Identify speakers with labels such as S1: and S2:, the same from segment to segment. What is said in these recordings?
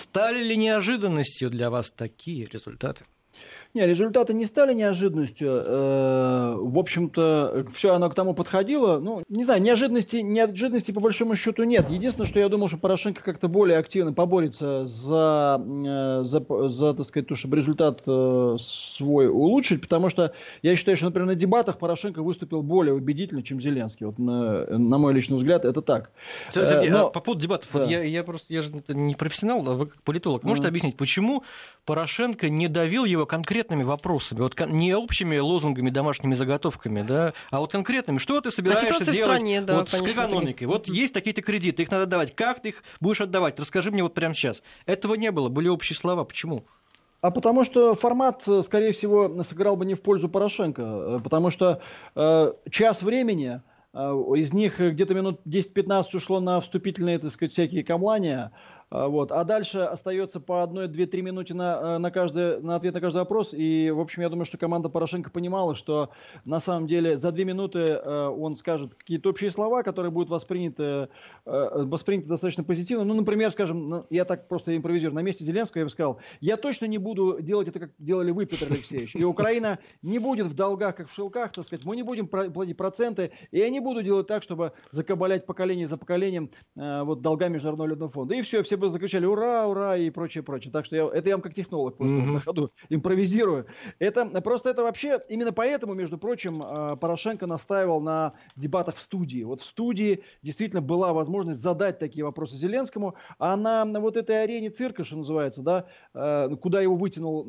S1: Стали ли неожиданностью для вас такие результаты?
S2: Не, результаты не стали неожиданностью. Э, в общем-то, все оно к тому подходило. Ну, не знаю, неожиданности, неожиданности по большому счету нет. Единственное, что я думал, что Порошенко как-то более активно поборется за, э, за, за так сказать, то, чтобы результат э, свой улучшить, потому что я считаю, что, например, на дебатах Порошенко выступил более убедительно, чем Зеленский. Вот на, на мой личный взгляд, это так.
S1: Сергей, Но... а по поводу дебатов, да. вот я, я просто я же не профессионал, а вы как политолог. Можете mm. объяснить, почему Порошенко не давил его конкретно конкретными вопросами, вот не общими лозунгами, домашними заготовками, да, а вот конкретными. Что ты собираешься делать стране, да, вот, конечно, с экономикой? Вот есть такие-то кредиты, их надо давать. Как ты их будешь отдавать? Расскажи мне вот прямо сейчас. Этого не было, были общие слова. Почему?
S2: А потому что формат, скорее всего, сыграл бы не в пользу Порошенко. Э, потому что э, час времени, э, из них где-то минут 10-15 ушло на вступительные, так сказать, всякие камлания, а, вот. А дальше остается по одной, две, три минуты на, э, на, каждый, на ответ на каждый вопрос. И, в общем, я думаю, что команда Порошенко понимала, что на самом деле за две минуты э, он скажет какие-то общие слова, которые будут восприняты, э, восприняты достаточно позитивно. Ну, например, скажем, ну, я так просто импровизирую. На месте Зеленского я бы сказал, я точно не буду делать это, как делали вы, Петр Алексеевич. И Украина не будет в долгах, как в шелках, так сказать. Мы не будем платить проценты. И я не буду делать так, чтобы закабалять поколение за поколением вот, долга Международного валютного фонда. И все, все бы закричали ура, ура и прочее, прочее. Так что я, это я вам как технолог просто mm-hmm. на ходу импровизирую. Это просто это вообще именно поэтому, между прочим, а, Порошенко настаивал на дебатах в студии. Вот в студии действительно была возможность задать такие вопросы Зеленскому, а на, на вот этой арене цирка, что называется, да, а, куда его вытянул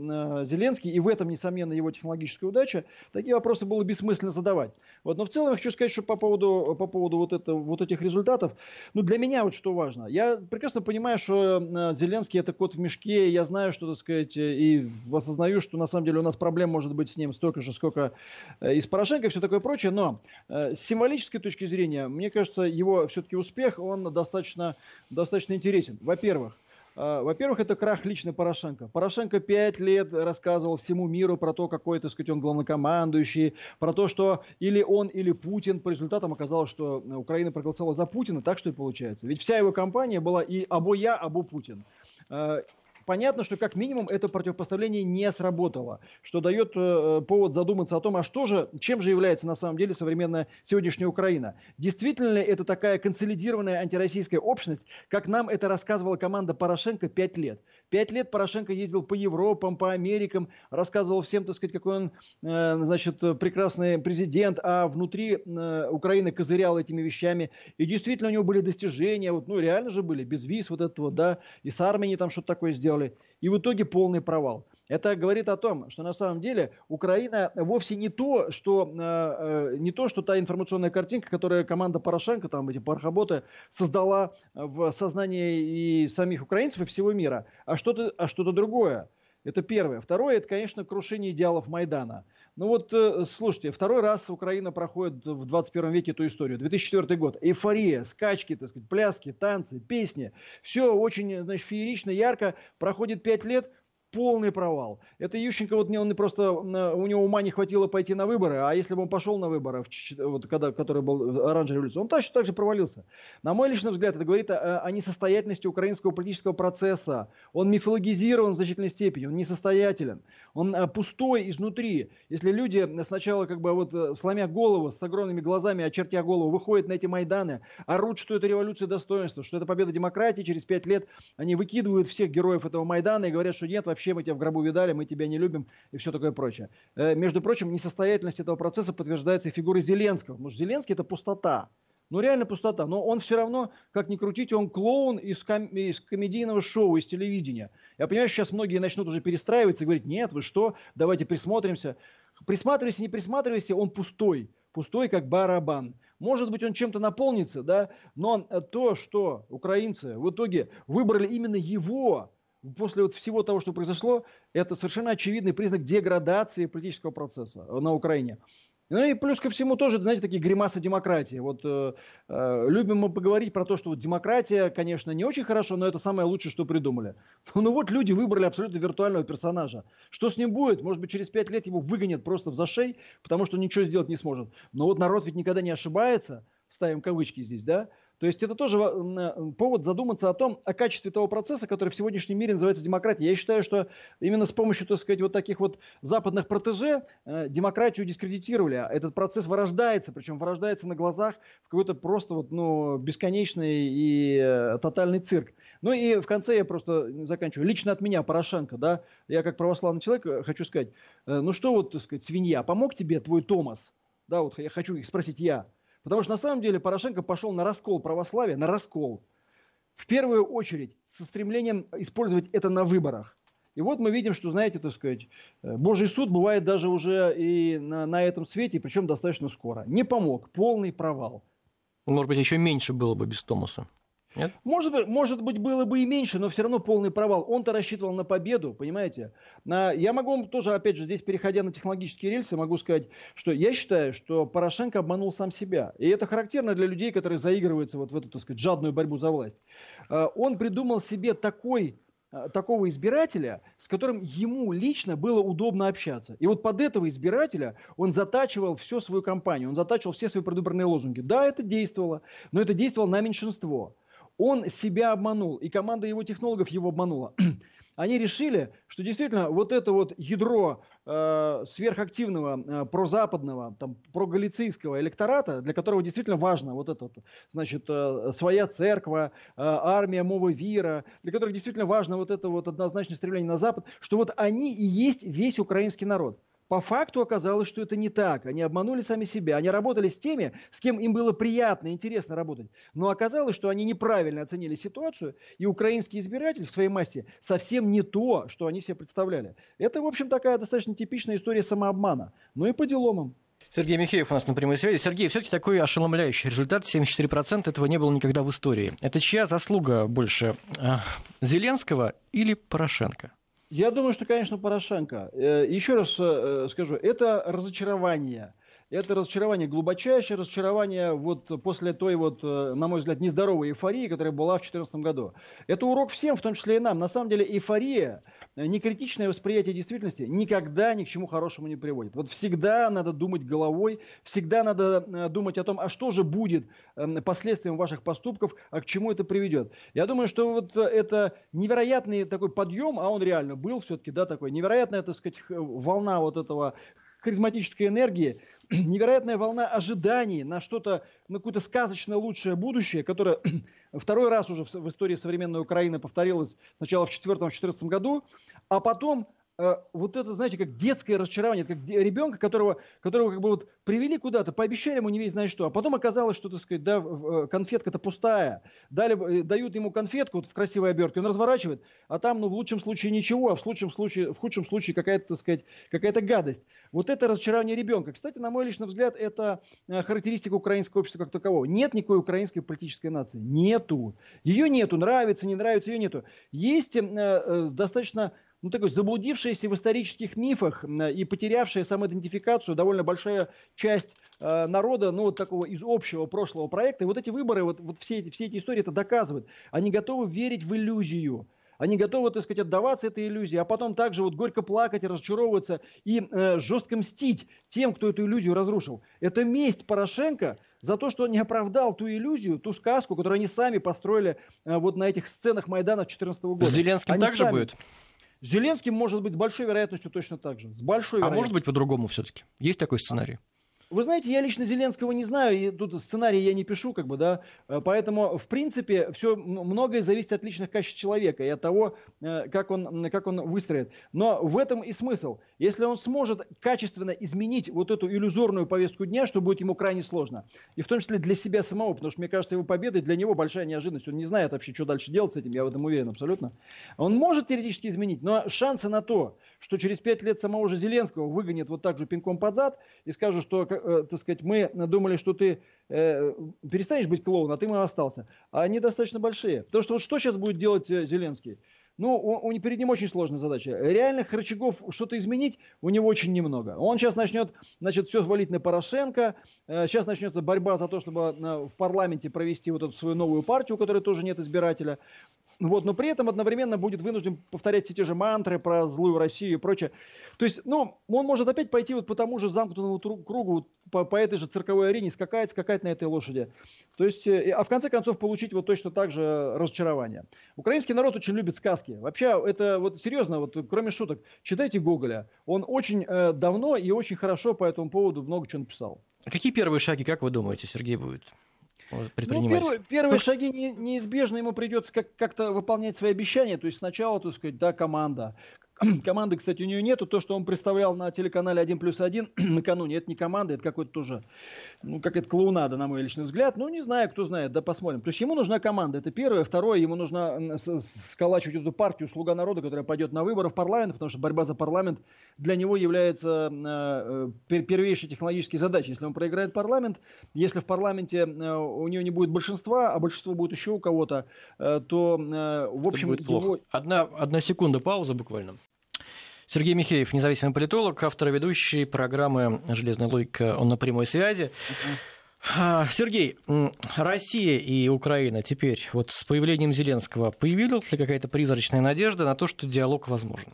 S2: Зеленский, и в этом, несомненно, его технологическая удача, такие вопросы было бессмысленно задавать. Вот, но в целом я хочу сказать, что по поводу, по поводу вот, это, вот этих результатов, ну для меня вот что важно. Я прекрасно понимаю, что Э, Зеленский это кот в мешке. Я знаю, что, так сказать, э, и осознаю, что на самом деле у нас проблем может быть с ним столько же, сколько э, и с Порошенко, и все такое прочее. Но с символической точки зрения, мне кажется, его все-таки успех, он достаточно, достаточно интересен. Во-первых, во-первых, это крах лично Порошенко. Порошенко пять лет рассказывал всему миру про то, какой, так сказать, он главнокомандующий, про то, что или он, или Путин. По результатам оказалось, что Украина проголосовала за Путина, так что и получается. Ведь вся его кампания была и або я, або Путин понятно, что как минимум это противопоставление не сработало, что дает э, повод задуматься о том, а что же, чем же является на самом деле современная сегодняшняя Украина. Действительно ли это такая консолидированная антироссийская общность, как нам это рассказывала команда Порошенко пять лет? Пять лет Порошенко ездил по Европам, по Америкам, рассказывал всем, так сказать, какой он, э, значит, прекрасный президент, а внутри э, Украины козырял этими вещами. И действительно у него были достижения, вот, ну реально же были, без виз вот этого, да, и с Арменией там что-то такое сделал сделали. И в итоге полный провал. Это говорит о том, что на самом деле Украина вовсе не то, что, э, э, не то, что та информационная картинка, которую команда Порошенко, там эти пархоботы, создала в сознании и самих украинцев, и всего мира, а что-то, а что-то другое. Это первое. Второе, это, конечно, крушение идеалов Майдана. Ну вот, э, слушайте, второй раз Украина проходит в 21 веке эту историю. 2004 год. Эйфория, скачки, так сказать, пляски, танцы, песни. Все очень, значит, феерично, ярко. Проходит 5 лет, полный провал. Это Ющенко, вот он просто, у него ума не хватило пойти на выборы, а если бы он пошел на выборы, вот, когда, который был оранжевая революция, он точно так же провалился. На мой личный взгляд, это говорит о, о несостоятельности украинского политического процесса. Он мифологизирован в значительной степени, он несостоятелен, он а, пустой изнутри. Если люди сначала, как бы вот э, сломя голову, с огромными глазами, очертя голову, выходят на эти Майданы, орут, что это революция достоинства, что это победа демократии, через пять лет они выкидывают всех героев этого Майдана и говорят, что нет, вообще вообще мы тебя в гробу видали, мы тебя не любим и все такое прочее. Э, между прочим, несостоятельность этого процесса подтверждается и фигурой Зеленского. Потому что Зеленский это пустота. Ну, реально пустота. Но он все равно, как ни крутите, он клоун из, ком- из комедийного шоу, из телевидения. Я понимаю, что сейчас многие начнут уже перестраиваться и говорить, нет, вы что, давайте присмотримся. Присматривайся, не присматривайся, он пустой. Пустой, как барабан. Может быть, он чем-то наполнится, да, но то, что украинцы в итоге выбрали именно его, после вот всего того, что произошло, это совершенно очевидный признак деградации политического процесса на Украине. Ну и плюс ко всему тоже, знаете, такие гримасы демократии. Вот э, э, любим мы поговорить про то, что вот демократия, конечно, не очень хорошо, но это самое лучшее, что придумали. Ну вот люди выбрали абсолютно виртуального персонажа. Что с ним будет? Может быть, через пять лет его выгонят просто в зашей, потому что ничего сделать не сможет. Но вот народ ведь никогда не ошибается, ставим кавычки здесь, да? То есть это тоже э, повод задуматься о том, о качестве того процесса, который в сегодняшнем мире называется демократией. Я считаю, что именно с помощью, так сказать, вот таких вот западных протеже э, демократию дискредитировали. А этот процесс вырождается, причем вырождается на глазах в какой-то просто вот, ну, бесконечный и э, тотальный цирк. Ну и в конце я просто заканчиваю. Лично от меня, Порошенко, да, я как православный человек хочу сказать, ну что вот, так сказать, свинья, помог тебе твой Томас? Да, вот я хочу их спросить я. Потому что на самом деле Порошенко пошел на раскол православия, на раскол. В первую очередь со стремлением использовать это на выборах. И вот мы видим, что, знаете, так сказать, э, Божий суд бывает даже уже и на, на этом свете, причем достаточно скоро. Не помог, полный провал.
S1: Может быть, еще меньше было бы без Томаса.
S2: Нет? Может быть, может быть, было бы и меньше, но все равно полный провал. Он-то рассчитывал на победу, понимаете? На... Я могу вам тоже, опять же, здесь переходя на технологические рельсы, могу сказать, что я считаю, что Порошенко обманул сам себя. И это характерно для людей, которые заигрываются вот в эту, так сказать, жадную борьбу за власть. А, он придумал себе такой а, такого избирателя, с которым ему лично было удобно общаться. И вот под этого избирателя он затачивал всю свою кампанию, он затачивал все свои предвыборные лозунги. Да, это действовало, но это действовало на меньшинство. Он себя обманул, и команда его технологов его обманула. Они решили, что действительно вот это вот ядро э, сверхактивного э, прозападного, там, прогалицийского электората, для которого действительно важно вот это значит, э, своя церковь, э, армия мова вира, для которых действительно важно вот это вот однозначное стремление на Запад, что вот они и есть весь украинский народ. По факту оказалось, что это не так. Они обманули сами себя. Они работали с теми, с кем им было приятно и интересно работать. Но оказалось, что они неправильно оценили ситуацию, и украинский избиратель в своей массе совсем не то, что они себе представляли. Это, в общем, такая достаточно типичная история самообмана. Ну и по делам
S1: Сергей Михеев у нас на прямой связи. Сергей, все-таки такой ошеломляющий результат. 74% этого не было никогда в истории. Это чья заслуга больше? А, Зеленского или Порошенко?
S2: Я думаю, что, конечно, Порошенко. Э, еще раз э, скажу, это разочарование это разочарование, глубочайшее разочарование вот после той вот, э, на мой взгляд, нездоровой эйфории, которая была в 2014 году. Это урок всем, в том числе и нам. На самом деле эйфория, э, некритичное восприятие действительности никогда ни к чему хорошему не приводит. Вот всегда надо думать головой, всегда надо э, думать о том, а что же будет последствием ваших поступков, а к чему это приведет. Я думаю, что вот это невероятный такой подъем, а он реально был все-таки, да, такой невероятная, так сказать, волна вот этого харизматической энергии, невероятная волна ожиданий на что-то, на какое-то сказочное лучшее будущее, которое второй раз уже в, в истории современной Украины повторилось сначала в 2004-2014 году, а потом Э, вот это, знаете, как детское разочарование, как ребенка, которого, которого как бы вот привели куда-то, пообещали ему не весь знает что, а потом оказалось, что, так сказать, да, э, конфетка-то пустая, дали, э, дают ему конфетку вот в красивой обертке, он разворачивает, а там, ну, в лучшем случае ничего, а в, лучшем случае, в худшем случае какая-то, так сказать, какая-то гадость. Вот это разочарование ребенка. Кстати, на мой личный взгляд, это характеристика украинского общества как такового. Нет никакой украинской политической нации. Нету. Ее нету. Нравится, не нравится, ее нету. Есть э, достаточно ну, такой заблудившаяся в исторических мифах и потерявшая самоидентификацию довольно большая часть э, народа, ну, вот такого из общего прошлого проекта. И вот эти выборы, вот, вот все, эти, все эти истории это доказывают. Они готовы верить в иллюзию. Они готовы, так сказать, отдаваться этой иллюзии, а потом также вот горько плакать разочаровываться и э, жестко мстить тем, кто эту иллюзию разрушил. Это месть Порошенко за то, что он не оправдал ту иллюзию, ту сказку, которую они сами построили э, вот на этих сценах Майдана 2014 года.
S1: С Зеленским
S2: они
S1: также сами... будет?
S2: С Зеленским может быть с большой вероятностью точно так же. С большой
S1: а может быть по-другому все-таки? Есть такой сценарий?
S2: Вы знаете, я лично Зеленского не знаю, и тут сценарий я не пишу, как бы, да, э, поэтому, в принципе, все многое зависит от личных качеств человека и от того, э, как он, как он выстроит. Но в этом и смысл. Если он сможет качественно изменить вот эту иллюзорную повестку дня, что будет ему крайне сложно, и в том числе для себя самого, потому что, мне кажется, его победа для него большая неожиданность, он не знает вообще, что дальше делать с этим, я в этом уверен абсолютно. Он может теоретически изменить, но шансы на то, что через пять лет самого же Зеленского выгонят вот так же пинком под зад и скажут, что э, так сказать, мы думали, что ты э, перестанешь быть клоуном, а ты мы остался. А они достаточно большие. Потому что вот что сейчас будет делать э, Зеленский? Ну, он, он, перед ним очень сложная задача. Реальных рычагов что-то изменить у него очень немного. Он сейчас начнет, значит, все валить на Порошенко. Э, сейчас начнется борьба за то, чтобы э, в парламенте провести вот эту свою новую партию, у которой тоже нет избирателя. Вот, но при этом одновременно будет вынужден повторять все те же мантры про злую Россию и прочее. То есть, ну, он может опять пойти вот по тому же замкнутому кругу, по, по этой же цирковой арене, скакать, скакать на этой лошади. То есть, э, а в конце концов получить вот точно так же разочарование. Украинский народ очень любит сказки. Вообще, это вот серьезно, вот кроме шуток, читайте Гоголя. Он очень э, давно и очень хорошо по этому поводу много чего написал.
S1: Какие первые шаги, как вы думаете, Сергей, будет?
S2: Ну, первые, первые шаги не, неизбежно ему придется как- как-то выполнять свои обещания. То есть сначала, так сказать, да, команда. Команды, кстати, у нее нету. То, что он представлял на телеканале 1 плюс 1 накануне, это не команда, это какой-то тоже, ну, как это клоунада, на мой личный взгляд. Ну, не знаю, кто знает, да посмотрим. То есть ему нужна команда, это первое. Второе, ему нужно сколачивать эту партию «Слуга народа», которая пойдет на выборы в парламент, потому что борьба за парламент для него является э, э первейшей технологической задачей. Если он проиграет парламент, если в парламенте э, у него не будет большинства, а большинство будет еще у кого-то, э, то, э, в общем,
S1: его... Одна, одна секунда пауза буквально. Сергей Михеев, независимый политолог, автор и ведущий программы «Железная логика», он на прямой связи. А, Сергей, Россия и Украина теперь, вот с появлением Зеленского, появилась ли какая-то призрачная надежда на то, что диалог возможен?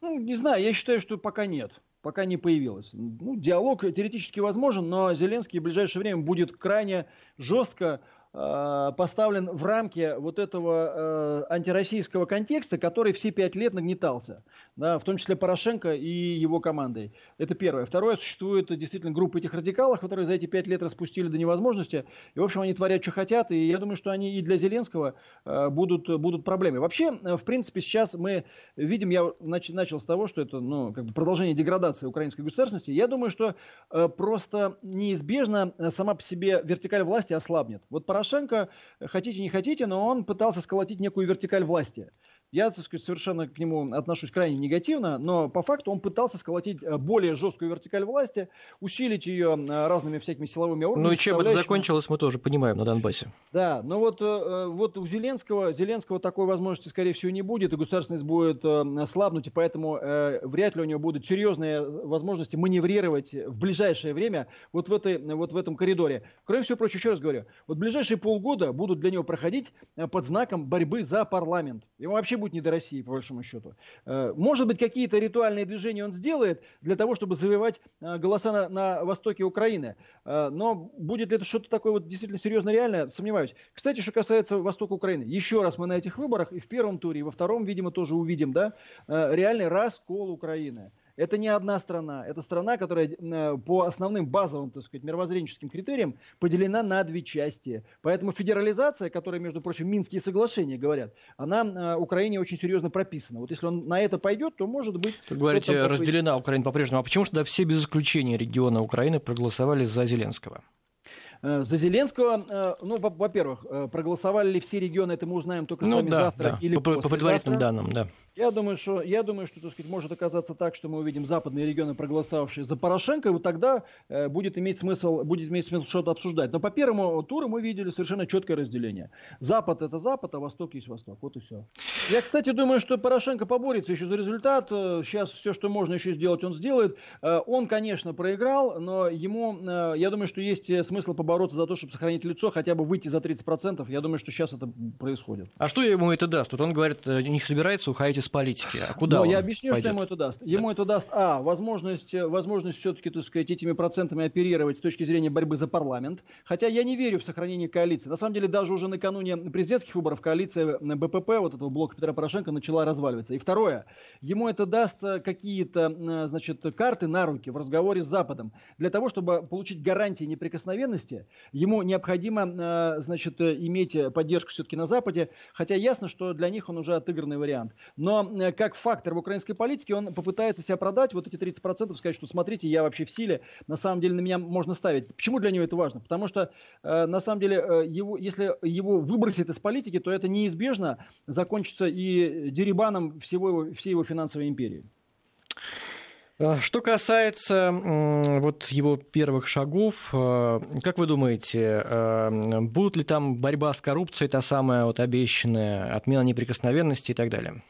S2: Ну, не знаю, я считаю, что пока нет пока не появилось. Ну, диалог теоретически возможен, но Зеленский в ближайшее время будет крайне жестко поставлен в рамки вот этого э, антироссийского контекста, который все пять лет нагнетался, да, в том числе Порошенко и его командой. Это первое. Второе, существует действительно группа этих радикалов, которые за эти пять лет распустили до невозможности, и, в общем, они творят, что хотят, и я думаю, что они и для Зеленского э, будут, будут проблемой. Вообще, в принципе, сейчас мы видим, я нач, начал с того, что это ну, как бы продолжение деградации украинской государственности, я думаю, что просто неизбежно сама по себе вертикаль власти ослабнет. Вот Порошенко, хотите не хотите, но он пытался сколотить некую вертикаль власти. Я, так сказать, совершенно к нему отношусь крайне негативно, но по факту он пытался сколотить э, более жесткую вертикаль власти, усилить ее э, разными всякими силовыми органами.
S1: Ну и чем это закончилось, мы тоже понимаем на Донбассе.
S2: Да, но вот, э, вот у Зеленского, Зеленского такой возможности, скорее всего, не будет, и государственность будет слабнуть, и поэтому вряд ли у него будут серьезные возможности маневрировать в ближайшее время вот в, этой, вот в этом коридоре. Кроме всего прочего, еще раз говорю, вот ближайшие полгода будут для него проходить под знаком борьбы за парламент. Ему вообще будет не до России, по большому счету. Э, может быть, какие-то ритуальные движения он сделает для того, чтобы завоевать э, голоса на, на востоке Украины. Э, но будет ли это что-то такое вот действительно серьезно реальное, сомневаюсь. Кстати, что касается востока Украины. Еще раз мы на этих выборах и в первом туре, и во втором, видимо, тоже увидим, да, реальный раскол Украины. Это не одна страна. Это страна, которая э, по основным базовым, так сказать, мировоззренческим критериям поделена на две части. Поэтому федерализация, которая, между прочим, Минские соглашения говорят, она э, Украине очень серьезно прописана. Вот если он на это пойдет, то может быть...
S1: Вы говорите, разделена Украина по-прежнему. А почему же тогда все без исключения региона Украины проголосовали за Зеленского?
S2: Э, за Зеленского, ну, во-первых, проголосовали ли все регионы, это мы узнаем только ну, с вами да, завтра да. или по,
S1: по предварительным данным, да.
S2: Я думаю, что, я думаю, что так сказать, может оказаться так, что мы увидим западные регионы, проголосовавшие за Порошенко, и вот тогда э, будет иметь смысл, будет иметь смысл что-то обсуждать. Но по первому туру мы видели совершенно четкое разделение. Запад это Запад, а Восток есть Восток. Вот и все. Я, кстати, думаю, что Порошенко поборется еще за результат. Сейчас все, что можно еще сделать, он сделает. Э, он, конечно, проиграл, но ему, э, я думаю, что есть смысл побороться за то, чтобы сохранить лицо, хотя бы выйти за 30%. Я думаю, что сейчас это происходит.
S1: А что ему это даст? Вот он говорит, э, не собирается уходить из из политики. А куда
S2: Но
S1: он
S2: я объясню,
S1: пойдет?
S2: что ему это даст. Ему да. это даст, а, возможность, возможность все-таки, так сказать, этими процентами оперировать с точки зрения борьбы за парламент. Хотя я не верю в сохранение коалиции. На самом деле, даже уже накануне президентских выборов коалиция БПП, вот этого блока Петра Порошенко, начала разваливаться. И второе, ему это даст э, какие-то, э, значит, карты на руки в разговоре с Западом. Для того, чтобы получить гарантии неприкосновенности, ему необходимо, э, значит, иметь поддержку все-таки на Западе. Хотя ясно, что для них он уже отыгранный вариант. Но Э, как фактор в украинской политике он попытается себя продать, вот эти 30%, сказать, что смотрите, я вообще в силе, на самом деле на меня можно ставить. Почему для него это важно? Потому что э, на самом деле, э, его, если его выбросит из политики, то это неизбежно закончится и дерибаном всего его, всей его финансовой империи.
S1: Что касается вот его первых шагов, как вы думаете, будут ли там борьба с коррупцией, та самая вот обещанная отмена неприкосновенности и так далее?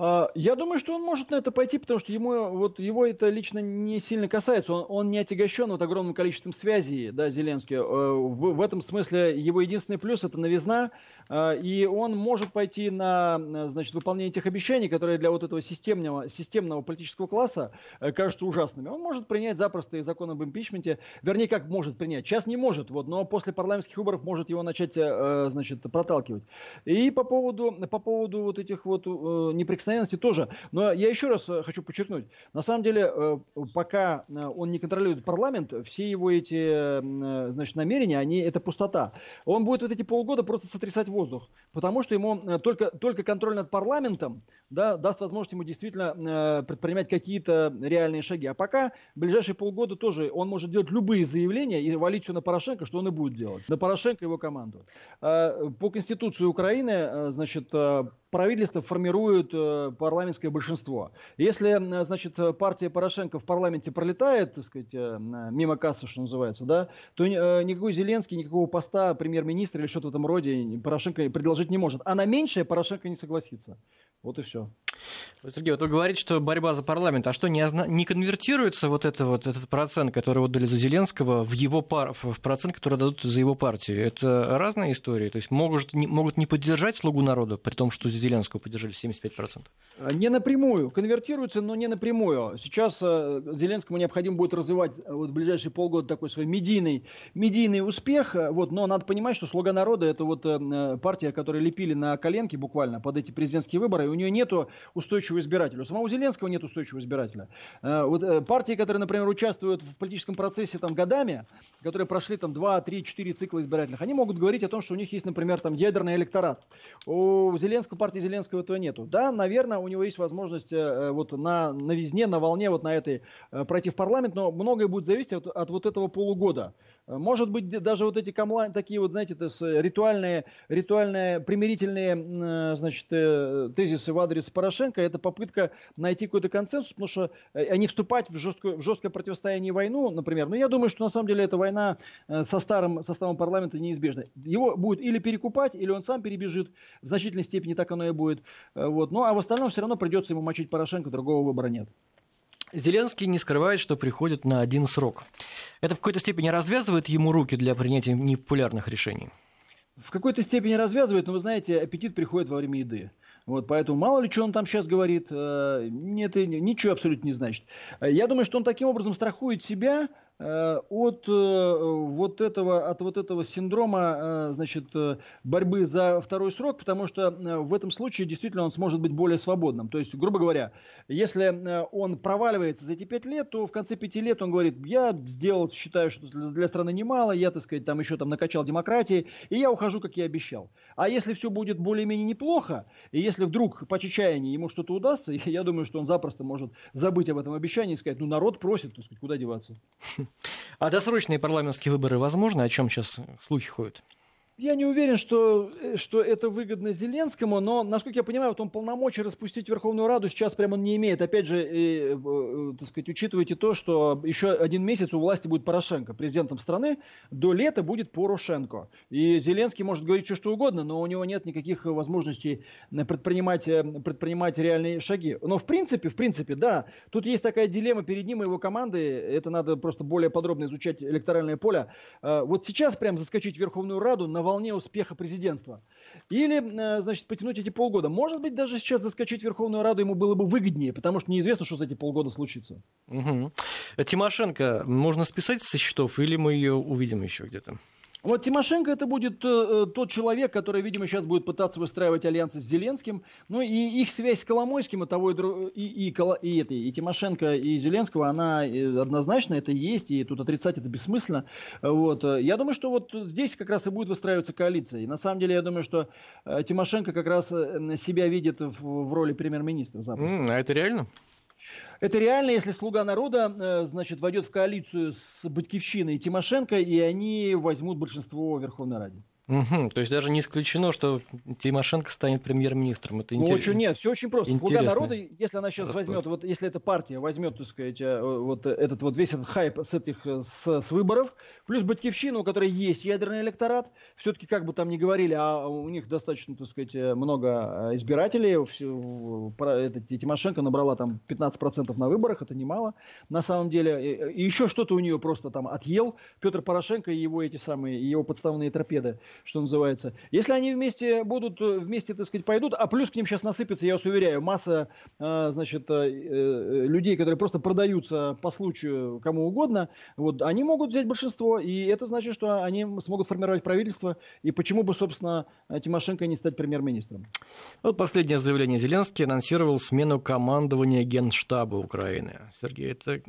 S2: А, я думаю, что он может на это пойти, потому что ему, вот, его это лично не сильно касается. Он, он не отягощен вот огромным количеством связей, да, Зеленский. Э, в, в этом смысле его единственный плюс – это новизна, э, и он может пойти на значит, выполнение тех обещаний, которые для вот этого системного, системного политического класса э, кажутся ужасными. Он может принять запросто и закон об импичменте, вернее, как может принять. Сейчас не может, вот, но после парламентских выборов может его начать значит, проталкивать. И по поводу, по поводу вот этих вот неприкосновенных неприкосновенности тоже. Но я еще раз э, хочу подчеркнуть, на самом деле, э, пока э, он не контролирует парламент, все его эти значит, намерения, они, это пустота. Он будет вот эти полгода просто сотрясать воздух, потому что ему только, только контроль над парламентом да, даст возможность ему действительно предпринимать какие-то реальные шаги. А пока в ближайшие полгода тоже он может делать любые заявления и валить все на Порошенко, что он и будет делать. На Порошенко и его команду. По Конституции Украины, значит, правительство формирует э, парламентское большинство. Если, значит, партия Порошенко в парламенте пролетает, так сказать, э, мимо кассы, что называется, да, то э, никакой Зеленский, никакого поста премьер-министра или что-то в этом роде Порошенко предложить не может. А на меньшее Порошенко не согласится. Вот и все.
S1: Сергей, вот вы говорите, что борьба за парламент, а что не, не конвертируется вот, это вот этот процент, который вот дали за Зеленского, в его пар, в процент, который дадут за его партию? Это разная история? То есть могут, не, могут не поддержать слугу народа, при том, что Зеленского поддержали 75%?
S2: А, не напрямую. Конвертируется, но не напрямую. Сейчас э, Зеленскому необходимо будет развивать э, вот, в ближайшие полгода такой свой медийный, медийный успех. Э, вот, но надо понимать, что слуга народа это вот партия, которую лепили на коленке буквально под эти президентские выборы. И у нее нету устойчивого избирателя. У самого Зеленского нет устойчивого избирателя. Э, вот э, партии, которые, например, участвуют в политическом процессе там годами, которые прошли там 2, 3, 4 цикла избирательных, они могут говорить о том, что у них есть, например, там ядерный электорат. У Зеленского, партии Зеленского этого нету. Да, наверное, у него есть возможность э, вот на новизне, на волне вот на этой пройти в парламент, но многое будет зависеть от, от вот этого полугода. Может быть, даже вот эти камла, такие вот, знаете, это ритуальные, ритуальные примирительные, значит, тезисы в адрес Порошенко, это попытка найти какой-то консенсус, потому что э, не вступать в жесткое, в жесткое противостояние войну, например. Но я думаю, что на самом деле эта война э, со старым составом парламента неизбежна. Его будет или перекупать, или он сам перебежит. В значительной степени так оно и будет. Э, вот. Ну, а в остальном все равно придется ему мочить Порошенко, другого выбора нет.
S1: Зеленский не скрывает, что приходит на один срок. Это в какой-то степени развязывает ему руки для принятия непопулярных решений?
S2: В какой-то степени развязывает, но вы знаете, аппетит приходит во время еды. Вот, поэтому мало ли, что он там сейчас говорит, э, это ничего абсолютно не значит. Я думаю, что он таким образом страхует себя Э, от э, вот этого, от вот этого синдрома э, значит, борьбы за второй срок, потому что в этом случае действительно он сможет быть более свободным. То есть, грубо говоря, если он проваливается за эти пять лет, то в конце пяти лет он говорит, я сделал, считаю, что для страны немало, я, так сказать, там еще там накачал демократии, и я ухожу, как я обещал. А если все будет более-менее неплохо, и если вдруг по чечаянию ему что-то удастся, я думаю, что он запросто может забыть об этом обещании и сказать, ну народ просит, так сказать, куда деваться.
S1: А досрочные парламентские выборы возможны? О чем сейчас слухи ходят?
S2: Я не уверен, что, э, что это выгодно Зеленскому, но, насколько я понимаю, вот он полномочий распустить Верховную Раду сейчас прямо он не имеет. Опять же, э, э, так сказать, учитывайте то, что еще один месяц у власти будет Порошенко, президентом страны, до лета будет Порошенко. И Зеленский может говорить все, что угодно, но у него нет никаких возможностей предпринимать, предпринимать реальные шаги. Но в принципе, в принципе, да, тут есть такая дилемма перед ним и его командой, это надо просто более подробно изучать электоральное поле. Вот сейчас прям заскочить в Верховную Раду на волне успеха президентства. Или, э, значит, потянуть эти полгода. Может быть, даже сейчас заскочить в Верховную Раду ему было бы выгоднее, потому что неизвестно, что за эти полгода случится.
S1: Угу. Тимошенко можно списать со счетов, или мы ее увидим еще где-то?
S2: Вот Тимошенко это будет э, э, тот человек, который, видимо, сейчас будет пытаться выстраивать альянсы с Зеленским. Ну и их связь с Коломойским, и, того, и, и, и, и, это, и Тимошенко, и Зеленского, она э, однозначно это есть, и тут отрицать это бессмысленно. Вот. Я думаю, что вот здесь как раз и будет выстраиваться коалиция. И на самом деле я думаю, что э, Тимошенко как раз э, себя видит в, в роли премьер-министра.
S1: Mm, а это реально?
S2: Это реально, если «Слуга народа» э, значит, войдет в коалицию с Батькивщиной и Тимошенко, и они возьмут большинство Верховной Раде.
S1: Угу, то есть даже не исключено, что Тимошенко станет премьер-министром.
S2: Это ну, интерес... очень, нет, все очень просто. Слуга народа, если она сейчас расклад. возьмет, вот если эта партия возьмет, так сказать, э, вот этот вот весь этот хайп с этих с, с выборов, плюс Батькивщина, у которой есть ядерный электорат, все-таки как бы там ни говорили, а у них достаточно, так сказать, много избирателей. Все, это, Тимошенко набрала там 15% на выборах, это немало на самом деле. И еще что-то у нее просто там отъел Петр Порошенко и его эти самые, его подставные торпеды что называется. Если они вместе будут, э, вместе, так сказать, пойдут, а плюс к ним сейчас насыпется, я вас уверяю, масса, э, значит, э, людей, которые просто продаются по случаю кому угодно, вот, они могут взять большинство, и это значит, что они смогут формировать правительство, и почему бы, собственно, Тимошенко не стать премьер-министром.
S1: Вот последнее заявление Зеленский анонсировал смену командования Генштаба Украины. Сергей, это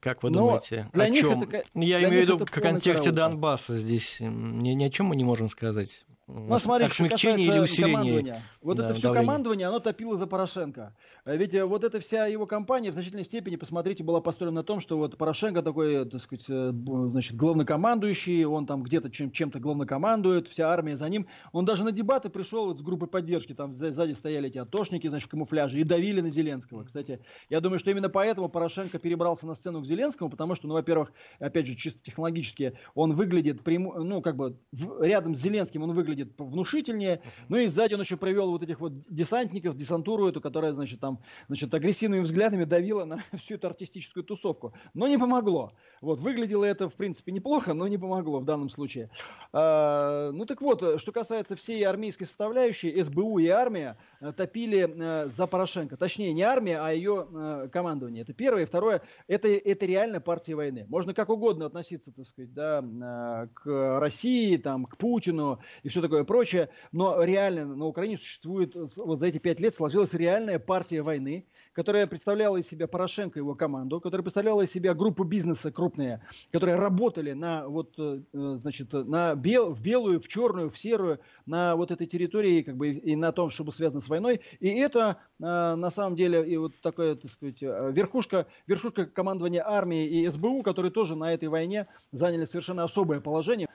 S1: как вы Но думаете? Для о них чем? Это, Я имею в виду в контексте Донбасса здесь. Ни, ни о чем мы не можем сказать.
S2: Ну, смотри, касается или усиление. Вот да, это все давление. командование, оно топило за Порошенко. А ведь э, вот эта вся его кампания в значительной степени, посмотрите, была построена на том, что вот Порошенко такой, так сказать, э, значит, главнокомандующий, он там где-то чем- чем-то главнокомандует, вся армия за ним. Он даже на дебаты пришел вот с группой поддержки, там сзади стояли эти атошники, значит, в камуфляже, и давили на Зеленского. Кстати, я думаю, что именно поэтому Порошенко перебрался на сцену к Зеленскому, потому что, ну, во-первых, опять же, чисто технологически, он выглядит, ну, как бы, рядом с Зеленским он выглядит выглядит внушительнее. Ну и сзади он еще привел вот этих вот десантников, десантуру эту, которая, значит, там, значит, агрессивными взглядами давила на всю эту артистическую тусовку. Но не помогло. Вот, выглядело это, в принципе, неплохо, но не помогло в данном случае. А, ну так вот, что касается всей армейской составляющей, СБУ и армия э, топили э, за Порошенко. Точнее, не армия, а ее э, командование. Это первое. И второе, это, это реально партия войны. Можно как угодно относиться, так сказать, да, к России, там, к Путину и все такое прочее, но реально на Украине существует, вот за эти пять лет сложилась реальная партия войны, которая представляла из себя Порошенко и его команду, которая представляла из себя группу бизнеса крупные, которые работали на вот, э, значит, на бел, в белую, в черную, в серую, на вот этой территории, как бы, и на том, чтобы связано с войной. И это, э, на самом деле, и вот такая, так сказать, э, верхушка, верхушка командования армии и СБУ, которые тоже на этой войне заняли совершенно особое положение.